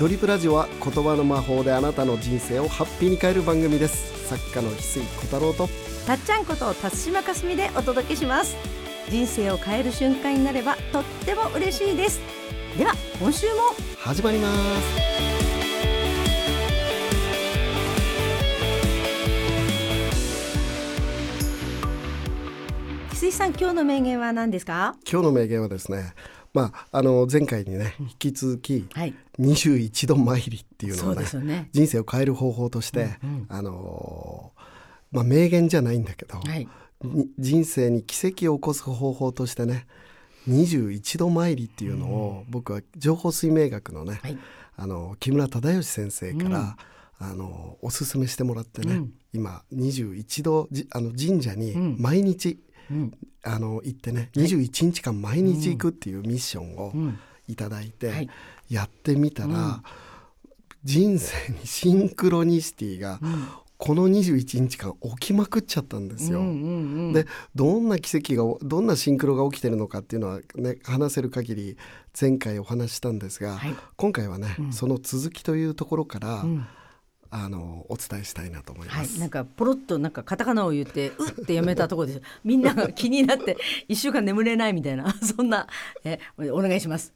ドリップラジオは言葉の魔法であなたの人生をハッピーに変える番組です。作家の翡翠小太郎と。たっちゃんこと辰島かすみでお届けします。人生を変える瞬間になればとっても嬉しいです。では今週も。始まります。さん今日の名言は何ですか？今日の名言はですねまああの前回にね引き続きはい。21度参りっていうのをね人生を変える方法として、あのまあ名言じゃないんだけど、はい。に人生に奇跡を起こす方法としてね21度参りっていうのを、僕は情報水明学のね、はい。あの木村忠義先生から、あのおすすめしてもらってね、うん。今21度じあの神社にうん。毎日、うんあの行ってね21日間毎日行くっていうミッションをうん。いただいて、はい。やってみたら、うん。人生にシンクロニシティがうん。この21日間起きまくっちゃったんですよ。うんうんうんでどんな奇跡がどんなシンクロが起きてるのかっていうのはね話せる限り前回お話ししたんですが、はい。今回はね、うん。その続きというところから、うんあのお伝えしたいなと思います。はい、なんかポロッとなんかカタカナを言ってうってやめたところです。みんなが気になって 一週間眠れないみたいな そんなえお願いします。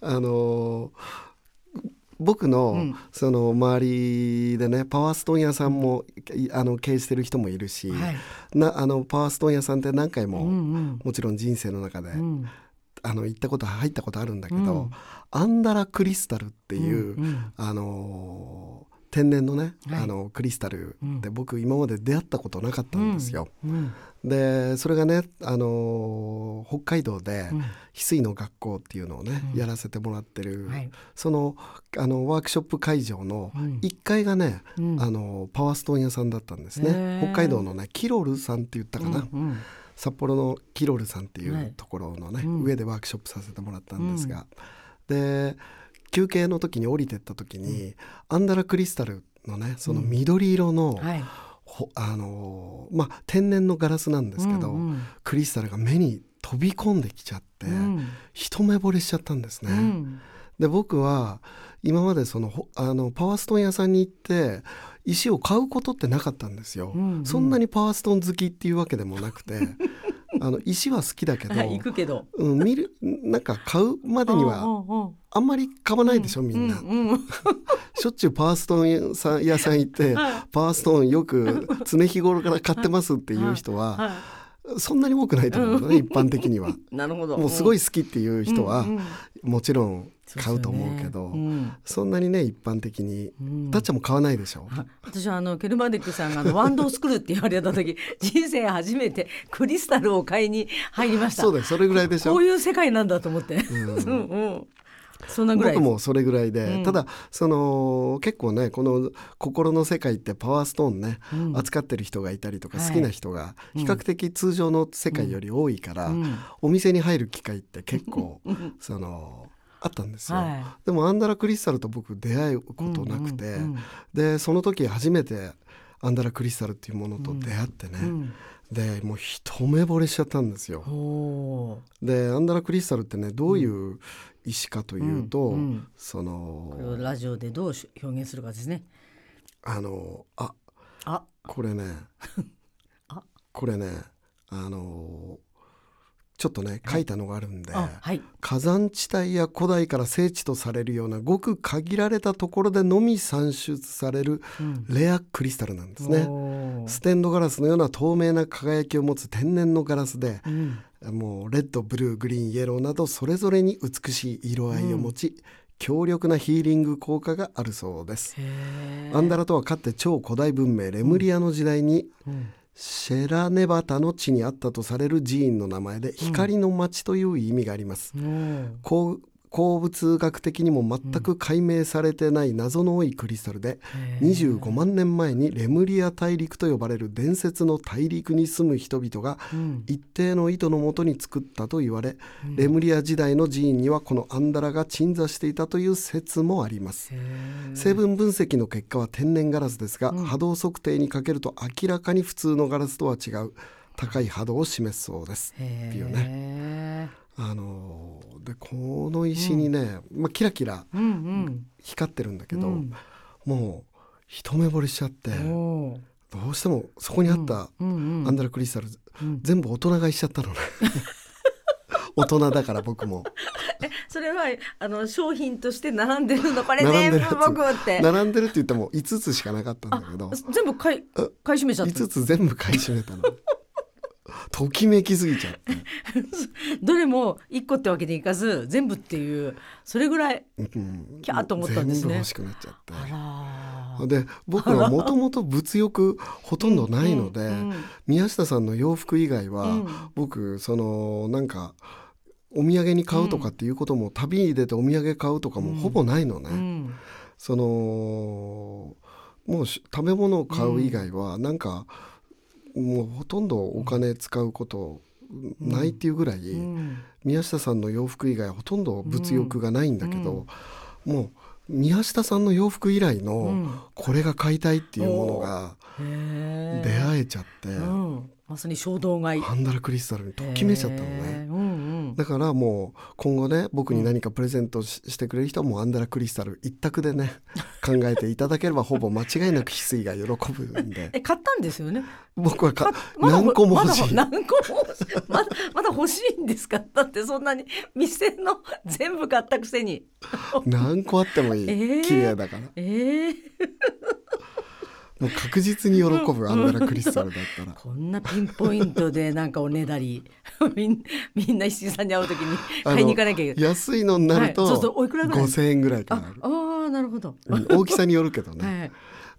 あの僕の,、うん。その周りでねパワーストーン屋さんもいあの経営してる人もいるし、はい。なあのパワーストーン屋さんって何回も、うんうん。もちろん人生の中で、うん。あの行ったこと入ったことあるんだけど、うん。アンダラクリスタルっていう、うんうん。あのー天然のね、はい。あのクリスタルうん。で僕今まで出会ったことなかったんですよ。うん。でそれがね、あのー北海道でうん。翡翠の学校っていうのをね、うん。やらせてもらってる、はい。そのあのワークショップ会場のうん。1階がね、うん。あのパワーストーン屋さんだったんですへねー。北海道のねキロルさんって言ったかな、うん。うん。札幌のキロルさんっていはい。うところのね、うん。上でワークショップさせてもらったんですが、で休憩の時に降りてった時に、アンダラクリスタルのねその緑色の、はい。ほあのーまあ天然のガラスなんですけど、うんうん。クリスタルが目に飛び込んできちゃって、うん。一目惚れしちゃったんですね。うん。で僕は今までそのほあのパワーストーン屋さんに行って石を買うことってなかったんですよ、うんうん。そんなにパワーストーン好きっていうわけでもなくてあの石は好きだけど、はい行くけど。うん、見るなんか買うまでにははあんまり買わないでしょ、みんな、うんうん しょっちゅうパワーストーン屋さん屋さん行って、はい。パワーストーンよく常日頃から買ってますっていう人は、はそんなに多くないと思うのね、一般的には。い なるほど。もうすごい好きっていう人は、うんうんもちろん買うと思うけど、そうですよねそんなにね一般的に、うん。たっちゃんも買わないでしょ、はい私はあのケルマデックさんがあのワンドを作るって言われた時 人生初めてクリスタルを買いに入りました。そうだよそれぐらいでしょ。こういう世界なんだと思って、ん。うんうんそんなぐらい僕もそれぐらいで、うん。ただその結構ねこの心の世界ってパワーストーンね、うん。扱ってる人がいたりとかはい。好きな人がうん。比較的通常の世界より多いから、うん。お店に入る機会って結構うん。そのあったんですよ、はでもアンダラクリスタルと僕出会うことなくて、でその時初めてアンダラクリスタルっていうものと出会ってね、うん。でもう一目惚れしちゃったんですよ。おでアンダラクリスタルってねどういう石かというと、うんうん。そのラジオでどうし表現するかですね。あのああ。これね あ。これねあのちょっとね書いたのがあるんで、あはい。火山地帯や古代から聖地とされるようなごく限られたところでのみ産出されるうん。レアクリスタルなんですね。おー。ステンドガラスのような透明な輝きを持つ天然のガラスで、うんもうレッドブルーグリーンイエローなどそれぞれに美しい色合いを持ち、強力なヒーリング効果があるそうです。アンダラとはかつて超古代文明レムリアの時代にうん。シェラネバタの地にあったとされる寺院の名前で光の町という意味があります。おー。鉱鉱物学的にも全く解明されてない謎の多いクリスタルでへー。25万年前にレムリア大陸と呼ばれる伝説の大陸に住む人々がうん。一定の意図のもとに作ったと言われ、レムリア時代の寺院にはこのアンダラが鎮座していたという説もあります。成分分析の結果は天然ガラスですが、うん。波動測定にかけると明らかに普通のガラスとは違う高い波動を示すそうです。っていうねあのでこの石にね、まあ、キラキラうんうん。光ってるんだけど、うん。もう一目惚れしちゃってどうしてもそこにあったうん。うんアンダラクリスタル、うん。全部大人買いしちゃったのね。大人だから僕も。それはあの商品として並んでるの？これ全部僕って。並んでるって言っても5つしかなかったんだけど。全部買いあ買い占めちゃった5つ全部買い占めたのときめきすぎちゃって、どれも一個ってわけでいかず全部っていうそれぐらいうん、キャーと思ったんですね。全部欲しくなっちゃって。で僕はもともと物欲ほとんどないので、うん宮下さんの洋服以外は、うん。僕そのなんかお土産に買うとかっていうことも、旅に出てお土産買うとかもほぼないのね。うん。そのもうし食べ物を買う以外はなんか、もうほとんどお金使うことないっていうぐらい、うん。宮下さんの洋服以外ほとんど物欲がないんだけど、もう宮下さんの洋服以来うのん。これが買いたいっていうものが出会えちゃって、うん。まさに衝動買い。ハンダラクリスタルにときめいちゃったのね。うんうん。だからもう今後ね僕に何かプレゼントししてくれる人はもうアンダラクリスタル一択でね 考えていただければほぼ間違いなく翡翠が喜ぶんで。え買ったんですよね。僕はかまだ何個も欲しい。まだ何個も欲しい。まだまだ欲しいんですか？だってそんなに店の全部買ったくせに。何個あってもいい、えー。綺麗だから。ええもう確実に喜ぶアンダラクリスタルだったら。こんなピンポイントでなんかおねだり。みんみんな石井さんに会う時に買いに行かなきゃいけない。安いのになるとはい。そうそうおいくらぐらい？5,000円ぐらいか。あなる、あーなるほど、うん大きさによるけどね、はい。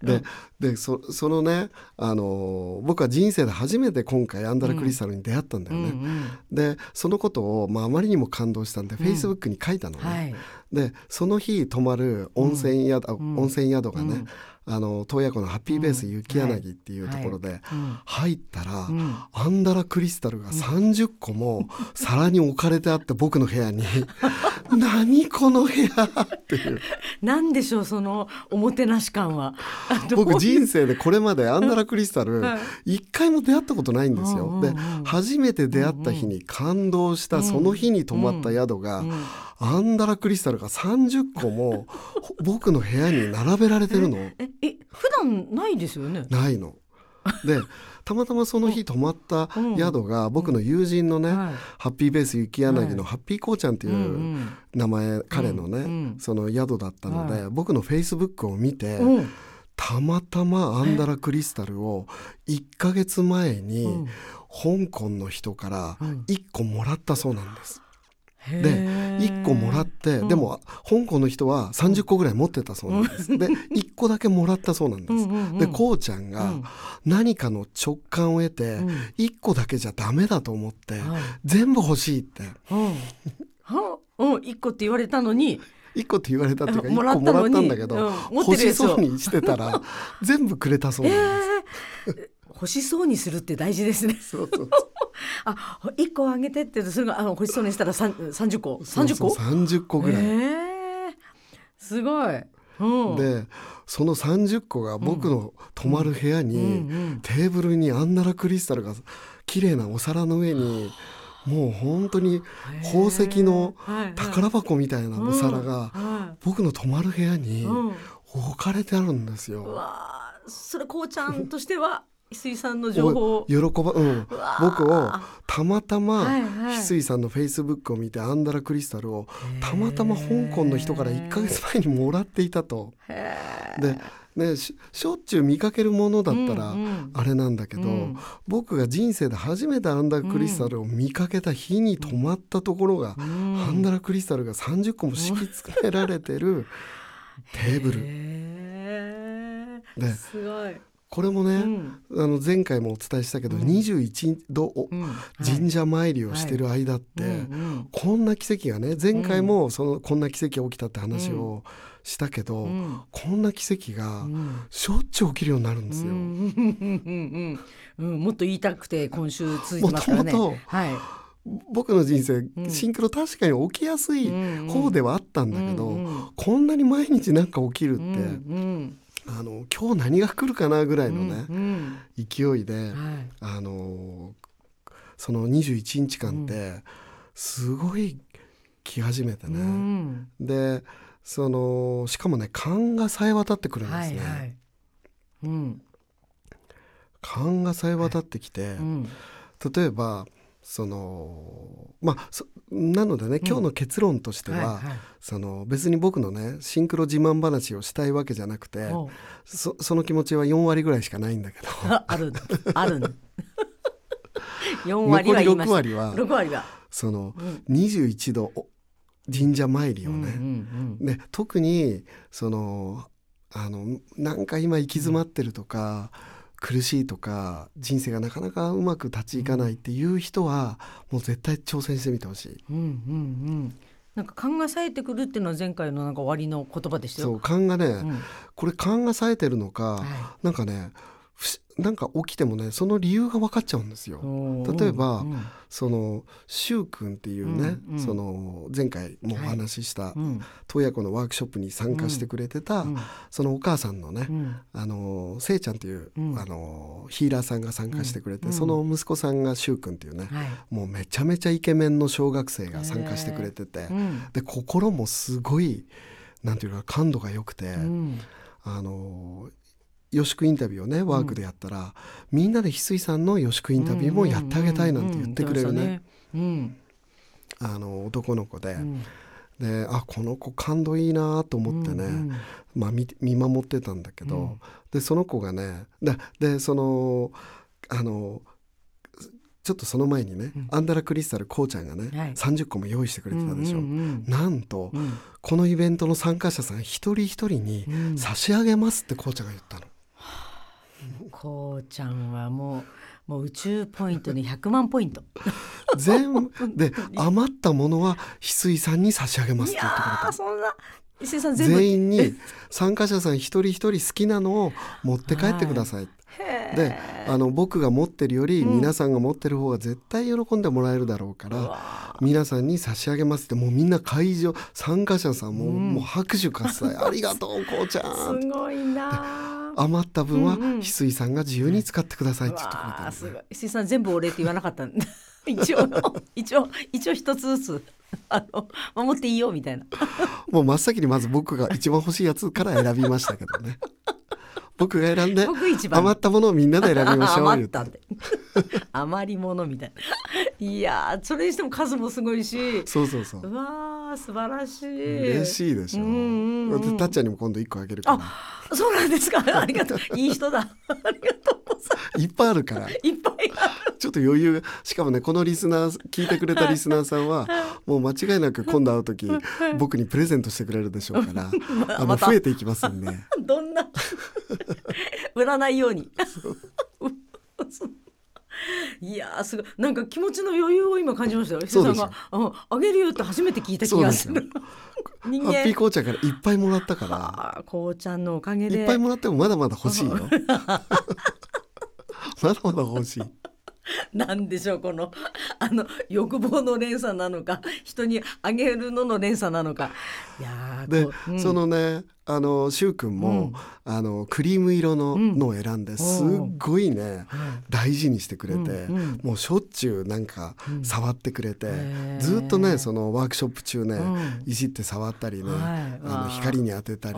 ででそそのね、あのー僕は人生で初めて今回アンダラクリスタルに出会ったんだよね。うんうんでそのことを、まあ、あまりにも感動したんで、フェイスブックに書いたのね。はい。でその日泊まる温泉宿、ん。温泉宿がね、うんあの洞爺湖のハッピーベースうん。雪柳っていうところでうん。入ったら、うん。アンダラクリスタルが30個も 皿に置かれてあって僕の部屋に「何この部屋!」っていう。なんでしょうそのおもてなし感は。僕人生でこれまでアンダラクリスタルはい一回も出会ったことないんですよ。で初めて出会った日に感動したその日に泊まった宿がうんアンダラクリスタルが30個もほ 僕の部屋に並べられてるの。ええ普段ないですよね？ないの。でたまたまその日泊まった宿が僕の友人のね、はい。ハッピーベース雪柳のはハッピーこうちゃんっていう名前、彼のね、うんその宿だったので、は僕のフェイスブックを見て、うん。たまたまアンダラクリスタルを1ヶ月前にうん。香港の人からうん。1個もらったそうなんです。へでー。1個もらって、うん。でも香港の人は30個ぐらい持ってたそうなんです。で1個だけもらったそうなんです。でこうちゃんがうん。何かの直感を得てうん。1個だけじゃダメだと思ってはい。全部欲しいって。うん。はうん。一個って言われたのに。1個って言われたっていうか1もらっ個もらったん。だけど、欲しそうにしてたら 全部くれたそうえなんです。ー欲しそうにするって大事ですね。そうそう あ、一個あげてってそれがあの欲しそうにしたら三三十個、三十個。そうそう30個？ぐらい。えー。すごい。うん、でその30個が僕の泊まる部屋に、うん。うんテーブルにアンダラクリスタルが綺麗なお皿の上にもう本当に宝石の宝箱みたいなお皿がは僕の泊まる部屋に置かれてあるんですうよ。わーそれこうちゃんとしては水産の情報喜ば、うん、僕をたまたま翡翠さんのフェイスブックを見てアンダラクリスタルをたまたま香港の人から1ヶ月前にもらっていたと。で、ね、ししょっちゅう見かけるものだったらうんうん。あれなんだけど、うん。僕が人生で初めてアンダークリスタルを見かけた日に泊まったところが、うん。アンダークリスタルが30個も敷き詰められてるテーブル。すごい。これもね、うん。あの前回もお伝えしたけど、うん。21度おうん。神社参りをしてる間って、うんうん。こんな奇跡がね前回もそのこんな奇跡が起きたって話をしたけど、うん。こんな奇跡がうん。しょっちゅう起きるようになるんですよ。うん。もっと言いたくて今週続いてますからね。もともと。はい。僕の人生、うん。シンクロ確かに起きやすい方ではあったんだけど、こんなに毎日なんか起きるって、あの今日何が来るかなぐらいのね、うん勢いで、はい。あのその21日間って、すごい来始めてうね、ん。でそのしかもね勘がさえ渡ってくるんですね、はいはい。うん。勘がさえ渡ってきて、うん。例えばそのまあそなのでね今日の結論としては、はいはい。その別に僕のねシンクロ自慢話をしたいわけじゃなくてそその気持ちは4割ぐらいしかないんだけど。あある あるの4割6は言いました。割は6割は。そのうん。21度お神社参りをうんうね、ん。で特にそのあのなんか今行き詰まってるとか、苦しいとか人生がなかなかうまく立ち行かないっていう人はもう絶対挑戦してみてほしい。うんうんうん。なんか勘が冴えてくるっていうのは前回のなんか終わりの言葉でしたよ。そう勘がね、うん。これ勘が冴えてるのか、はなんかねなんか起きてもねその理由が分かっちゃうんですよ。例えばうん。その柊君っていうね、うんうん。その前回もお話ししたうん。洞爺湖のワークショップに参加してくれてた、うんそのお母さんのね、うん。あのせいちゃんっていう、うん。あのヒーラーさんが参加してくれて、うん。その息子さんが柊君っていうね、はい。もうめちゃめちゃイケメンの小学生が参加してくれてて、うん。で心もすごいなんていうか感度が良くて、うん。あの予宿インタビューをねワークでやったら、みんなで翡翠さんの予宿インタビューもやってあげたいなんて言ってくれるね,、うん。あの男の子で、うん。であこの子感度いいなと思ってね、うんまあ、見見守ってたんだけど、うん。でその子がねででそのあのちょっとその前にね、うん。アンダラクリスタルこうちゃんがね、はい。30個も用意してくれてたでしょ。うんうん。なんと、うん。このイベントの参加者さん一人一人にうん。差し上げますってこうちゃんが言ったの。こうちゃんはもうもう宇宙ポイントに100万ポイント。全部。で余ったものは翡翠さんに差し上げますって言ってくれた。ーそんな伊勢さん全員に参加者さん一人一人好きなのを持って帰ってください、へー。であの僕が持ってるよりうん。皆さんが持ってる方が絶対喜んでもらえるだろうから、うわ皆さんに差し上げますってもうみんな会場参加者さんも,、うん。もう拍手喝采。ありがとうこうちゃん。すごいな余った分は翡翠さんが自由に使ってくださいって言ってくれたのわあすごい。石井さん全部お礼って言わなかったんだ。一応一応一応一つずつ あの守っていいよみたいな。もう真っ先にまず僕が一番欲しいやつから選びましたけどね。僕が選んで余ったものをみんなで選びましょう余って。たって。余り物みたいな。いやーそれにしても数もすごいし。そうそうそう。うわー素晴らしい。嬉しいでしょ、うんうんうん。たっちゃんにも今度一個あげるから。あそうなんですか？ありがとういい人だ。ありがとうございまいっぱいあるから。すいっぱいあちょっと余裕。がしかもねこのリスナー聞いてくれたリスナーさんはもう間違いなく今度会う時僕にプレゼントしてくれるでしょうからあの増えていきますんで。る どんな？売らないようにいやーすごい。なんか気持ちの余裕を今感じましたよ。そうでしょ石井さんがうんあげるよって初めて聞いた気がする。人ハッピー間紅茶からいっぱいもらったから。あーこうちゃんのおかげで。いっぱいもらってもまだまだ欲しいよ。まだまだ欲しい なんでしょうこの あの欲望の連鎖なのか人にあげるのの連鎖なのか。いやーで、こううん。そのねあの柊君も、あのクリーム色のうん。のを選んですっごいね、はい。大事にしてくれて、うんうん。もうしょっちゅうなんかうん。触ってくれて、ずっとねそのワークショップ中ね、うん。いじって触ったりね、はい。あの光に当てたり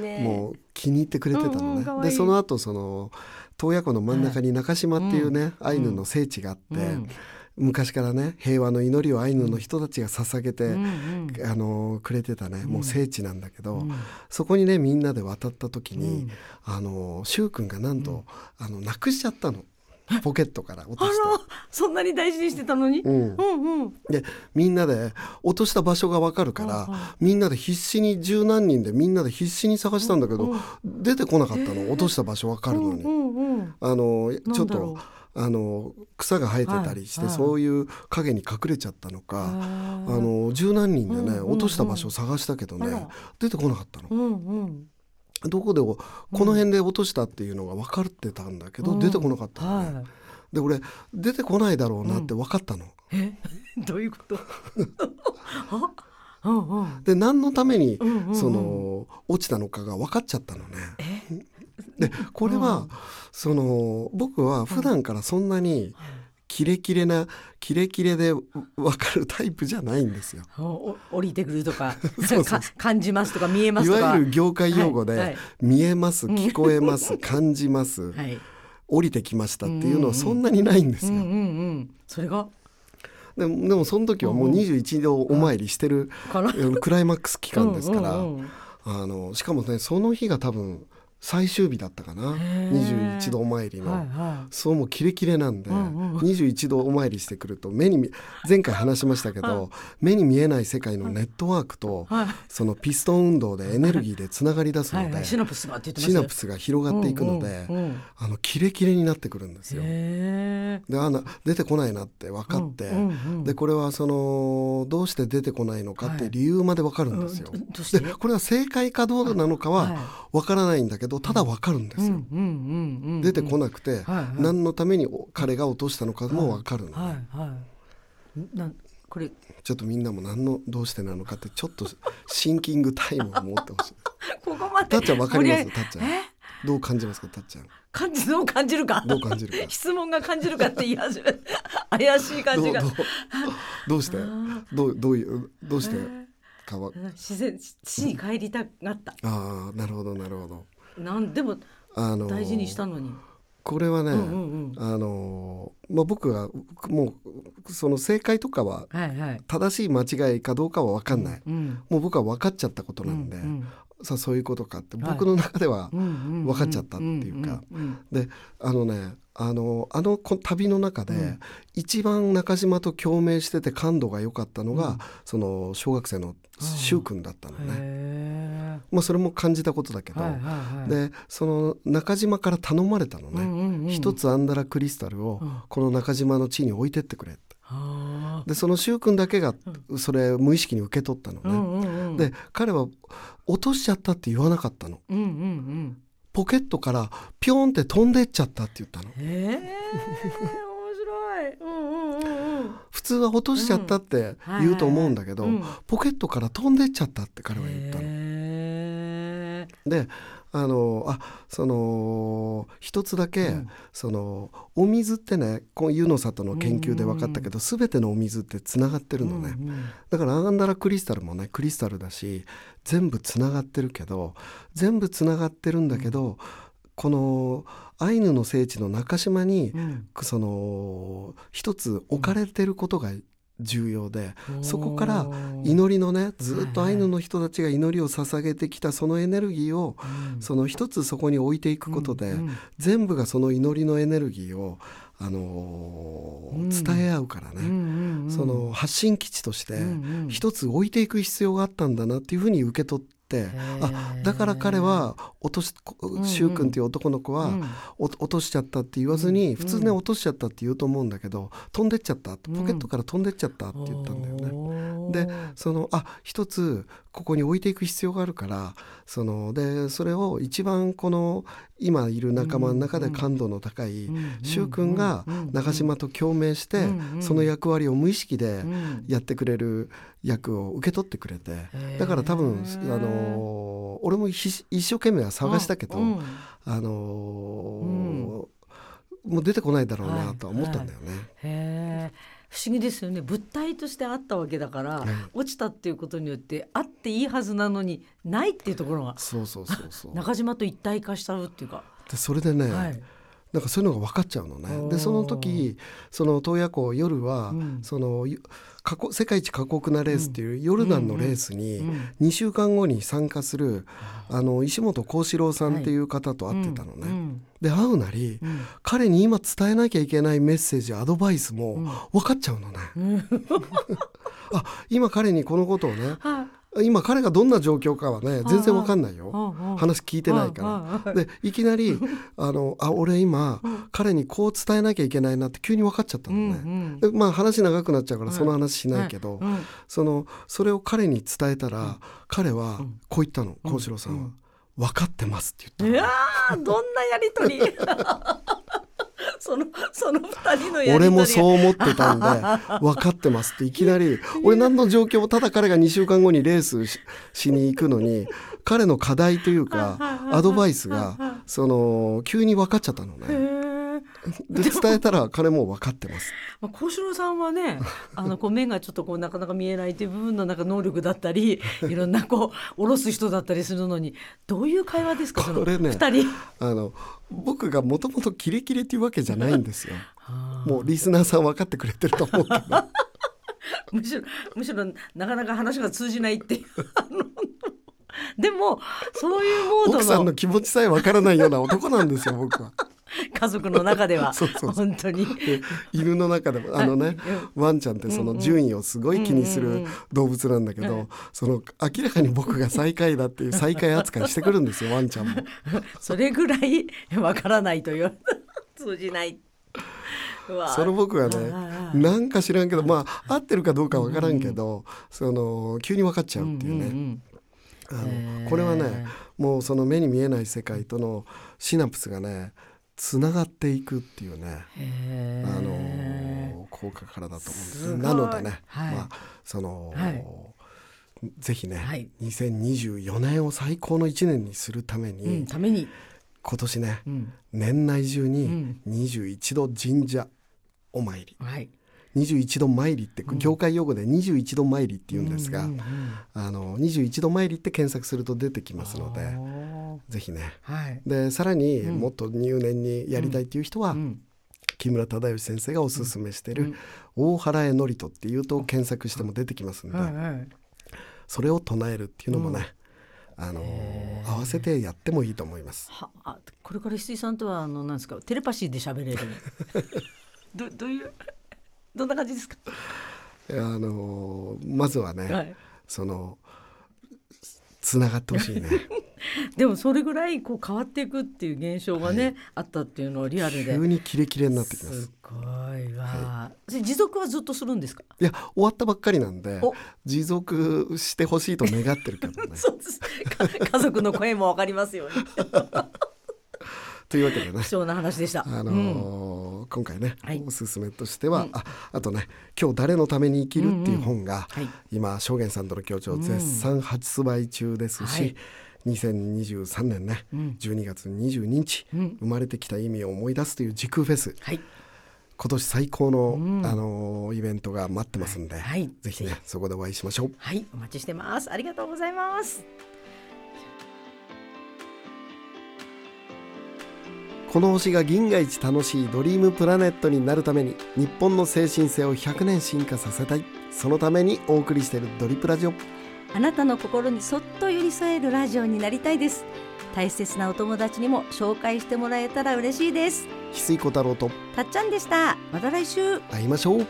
ね。もう気に入ってくれてたのね。うんうんでその後その洞爺湖の真ん中に中島っていうね、アイヌの聖地があって、うん。昔からね平和の祈りをアイヌの人たちが捧げて、うんうん。あのくれてたね。もう聖地なんだけど、うん。そこにねみんなで渡った時に、うん。あの柊君がなんと、あのなくしちゃったのポケットから落あとして。らそんなに大事にしてたのに？うんうんうん。でみんなで落とした場所が分かるから、うんうんみんなで必死に十何人でみんなで必死に探したんだけど、うん出てこなかったの落とした場所分かるのに、うんうんうん。あのちょっとあの草が生えてたりして、はいはいそういう影に隠れちゃったのか、ああの十何人でね、うんうんうん落とした場所を探したけどね、出てこなかったの。うんうん。どこでこの辺で落としたっていうのが分かってたんだけど、うん出てこなかったのね。はい。で俺出てこないだろうなって分かったの。え、どういうこと？あ、うんうん。で何のために、うんうんうんその落ちたのかが分かっちゃったのね。え、でこれは、うんその僕は普段からそんなにキレキレなキレキレで分かるタイプじゃないんですよ。降りてくるとか そうか感じますとか見えますとか。いわゆる業界用語で、はい。はい見えます聞こえます感じます、はい。降りてきましたっていうのうんうんうん。はそんなにないんですよ。うんうんうん。それが？でもでもその時はもう21度お参りしてる、かな？あのクライマックス期間ですから、うんうんうん。あのしかもねその日が多分最終日だったかな。へー。21度お参りの。はいはそうもうキレキレなんで、うんうん21度お参りしてくると目に見前回話しましたけど目に見えない世界のネットワークといはい。そのピストン運動でエネルギーでつながり出すのではいはい。シナプスが広がっていくのでうんうんうん。あのキレキレになってくるんですよ。へであな出てこないなって分かって、うんうんうんでこれはそのどうして出てこないのかって理由まで分かるんですよ。うん。どどうして？でこれは正解かどうなのかはい。は分からないんだけどただ分かるんですよ。出てこなくて、はいはい。何のために彼が落としたのかも分かるの、はいはいなんこれ。ちょっとみんなも何のどうしてなのかってちょっとシンキングタイムを持ってほしい。ここまで。たっちゃん分かりますたっちゃんえ？どう感じますかたっちゃん感じどう感じるか？どう感じるか。質問が感じるかって言い始め怪しい感じが。どうして？どうどういうどうしてえかわー自然地に帰りたがった。ああなるほどなるほどなんでもあの大事にしたのに、これはね、うんうんうん。あのまあ僕がもうその正解とかは正しい間違いかどうかは分かんない、うんもう僕は分かっちゃったことなんで、うんさあそういうことかってはい。僕の中では、うんうん分かっちゃったっていうか。んんであのねあのあのこ旅の中で、うん。一番中島と共鳴してて感度が良かったのが、うん。その小学生の柊君だったのうんね、へまあそれも感じたことだけど、ーはいはいはい。でその中島から頼まれたのね、うんうんうん一つアンダラクリスタルをうん。この中島の地に置いてってくれって。でその柊君だけがそれ無意識に受け取ったのね、うんうんうん。で彼は落としちゃったって言わなかったの。うんうんうん。ポケットからピョンって飛んでっちゃったって言ったの。へえ面白い普通は落としちゃったって言うと思うんだけど、ポケットから飛んでっちゃったって彼は言ったの。であのあその一つだけ、うん。そのお水ってねこの湯の里の研究で分かったけど、全てのお水ってつながってるのね、うんうん。だからアンダラクリスタルもねクリスタルだし全部つながってるけど全部つながってるんだけど、このアイヌの聖地の中島に、うん。その一つ置かれてることが重要で、そこから祈りのねずっとアイヌの人たちが祈りを捧げてきたそのエネルギーをうん。その一つそこに置いていくことで、うんうん。全部がその祈りのエネルギーを、あのーうん。伝え合うからね、うんうんうん。その発信基地としてうんうん。一つ置いていく必要があったんだなっていうふうに受け取ってへあー。だから彼は落としん柊君っていう男の子は、落としちゃったって言わずに、うん。普通ね落としちゃったって言うと思うんだけど飛んでっちゃった。ポケットから飛んでっちゃったって言ったんだよね。でそのあ一つここに置いていく必要があるからそのでそれを一番この今いる仲間の中で感度の高いうん柊君が中島と共鳴してその役割を無意識でうん。やってくれる役を受け取ってくれてだから多分あの俺もひ一生懸命は探したけどうん。あのーもう出てこないだろうなとは思ったんだよね。へえ不思議ですよね。物体としてあったわけだから、はい落ちたっていうことによってあっていいはずなのにないっていうところがそうそうそうそう。中島と一体化しちゃうっていうか、でそれでね、はいなんかそういうのが分かっちゃうのおね。ー。でその時その洞爺湖夜は、うん。そのゆ過酷世界一過酷なレースっていうヨルダンのレースにうん2週間後に参加するあの石本幸四郎さんっていう方と会ってたのね。うんで会うなりうん。彼に今伝えなきゃいけないメッセージアドバイスもうん。分かっちゃうのね。う んあ今彼にこのことをねはい今彼がどんな状況かはね全然分かんないよ。話聞いてないから。らでいきなり あのあ俺今彼にこう伝えなきゃいけないなって急に分かっちゃったのね。でまあ話長くなっちゃうからはいその話しないけど、うん。そのそれを彼に伝えたら、彼はうん。こう言ったの幸四郎さんは、うん。分かってます」ってい言ったやーどんなやりとり そのその二人のやり俺もそう思ってたんで「分かってます」っていきなり俺何の状況もただ彼が2週間後にレースししに行くのに彼の課題というかアドバイスがその急に分かっちゃったのへね。ーで伝えたら彼も分かってます。まあ、幸四郎さんはねあのこう目がちょっとこうなかなか見えないという部分のなんか能力だったり いろんなこう下ろす人だったりするのにどういう会話ですかこれね二人？あの僕がもともとキレキレっていうわけじゃないんですよ。もうリスナーさん分かってくれてると思うけど。むしろむしろなかなか話が通じないっていう。でもそういうモー奥さんドのの気持ちさえ分からないような男なんですよ僕は。家族の中では。本当に。で 犬の中でもあのねワンちゃんってその順位をすごい気にする動物なんだけどその明らかに僕が最下位だっていう最下位扱いしてくるんですよワンちゃんも。それぐらいわからないという。通じない。その僕はあねあなんか知らんけどまあ合ってるかどうか分からんけどその急に分かっちゃうっていうね。んあのこれはねもうその目に見えない世界とのシナプスがねつながっていくっていうね、へあーの効果からだと思うんですなのでね、はい。まあその、はい。ぜひね、はい。2024年を最高の1年にするために、うん、ために、今年ねうん、年内中うにん21度神社お参り。はい、21度参りってうん。業界用語で21度参りって言うんですが、うんうんうん。あの21度参りって検索すると出てきますのでぜひね。はい、でさらにうん。もっと入念にやりたいっていう人は、うん。木村忠義先生がおすすめしてるうん「大原へ祝詞」っていうと検索しても出てきますんで、はいはい。それを唱えるっていうのもね、あの合わせてやってもいいと思います。はあこれから翡翠さんとはあのなんですかテレパシーで喋れる。どどういう？どんな感じですか、あのまずはね、はい、そのつながってほしいね。でもそれぐらいこう変わっていくっていう現象がね、あったっていうのをリアルで。急にキレキレになってきます。すごいわ、それ持続はずっとするんですか？いや終わったばっかりなんでお。持続してほしいと願ってるけどね。そうです。か 家族の声もわかりますようにというわけでね。貴重な話でした、あのうん。ー今回ね、はい。おすすめとしては、うん。ああとね「今日誰のために生きる」っていう本が、はい。今正元さんとの協調うん。絶賛発売中ですし、はい。2023年ね、うん。12月22日、うん。生まれてきた意味を思い出すという時空フェス。はい。今年最高の、うん。あのーイベントが待ってますんで、はい。ぜひねそこでお会いしましょう。はい。お待ちしてます。ありがとうございますこの星が銀河一楽しいドリームプラネットになるために日本の精神性を100年進化させたい。そのためにお送りしているドリプラジオ。あなたの心にそっと寄り添えるラジオになりたいです。大切なお友達にも紹介してもらえたら嬉しいです。翡翠小太郎と。たっちゃんでした。また来週。会いましょう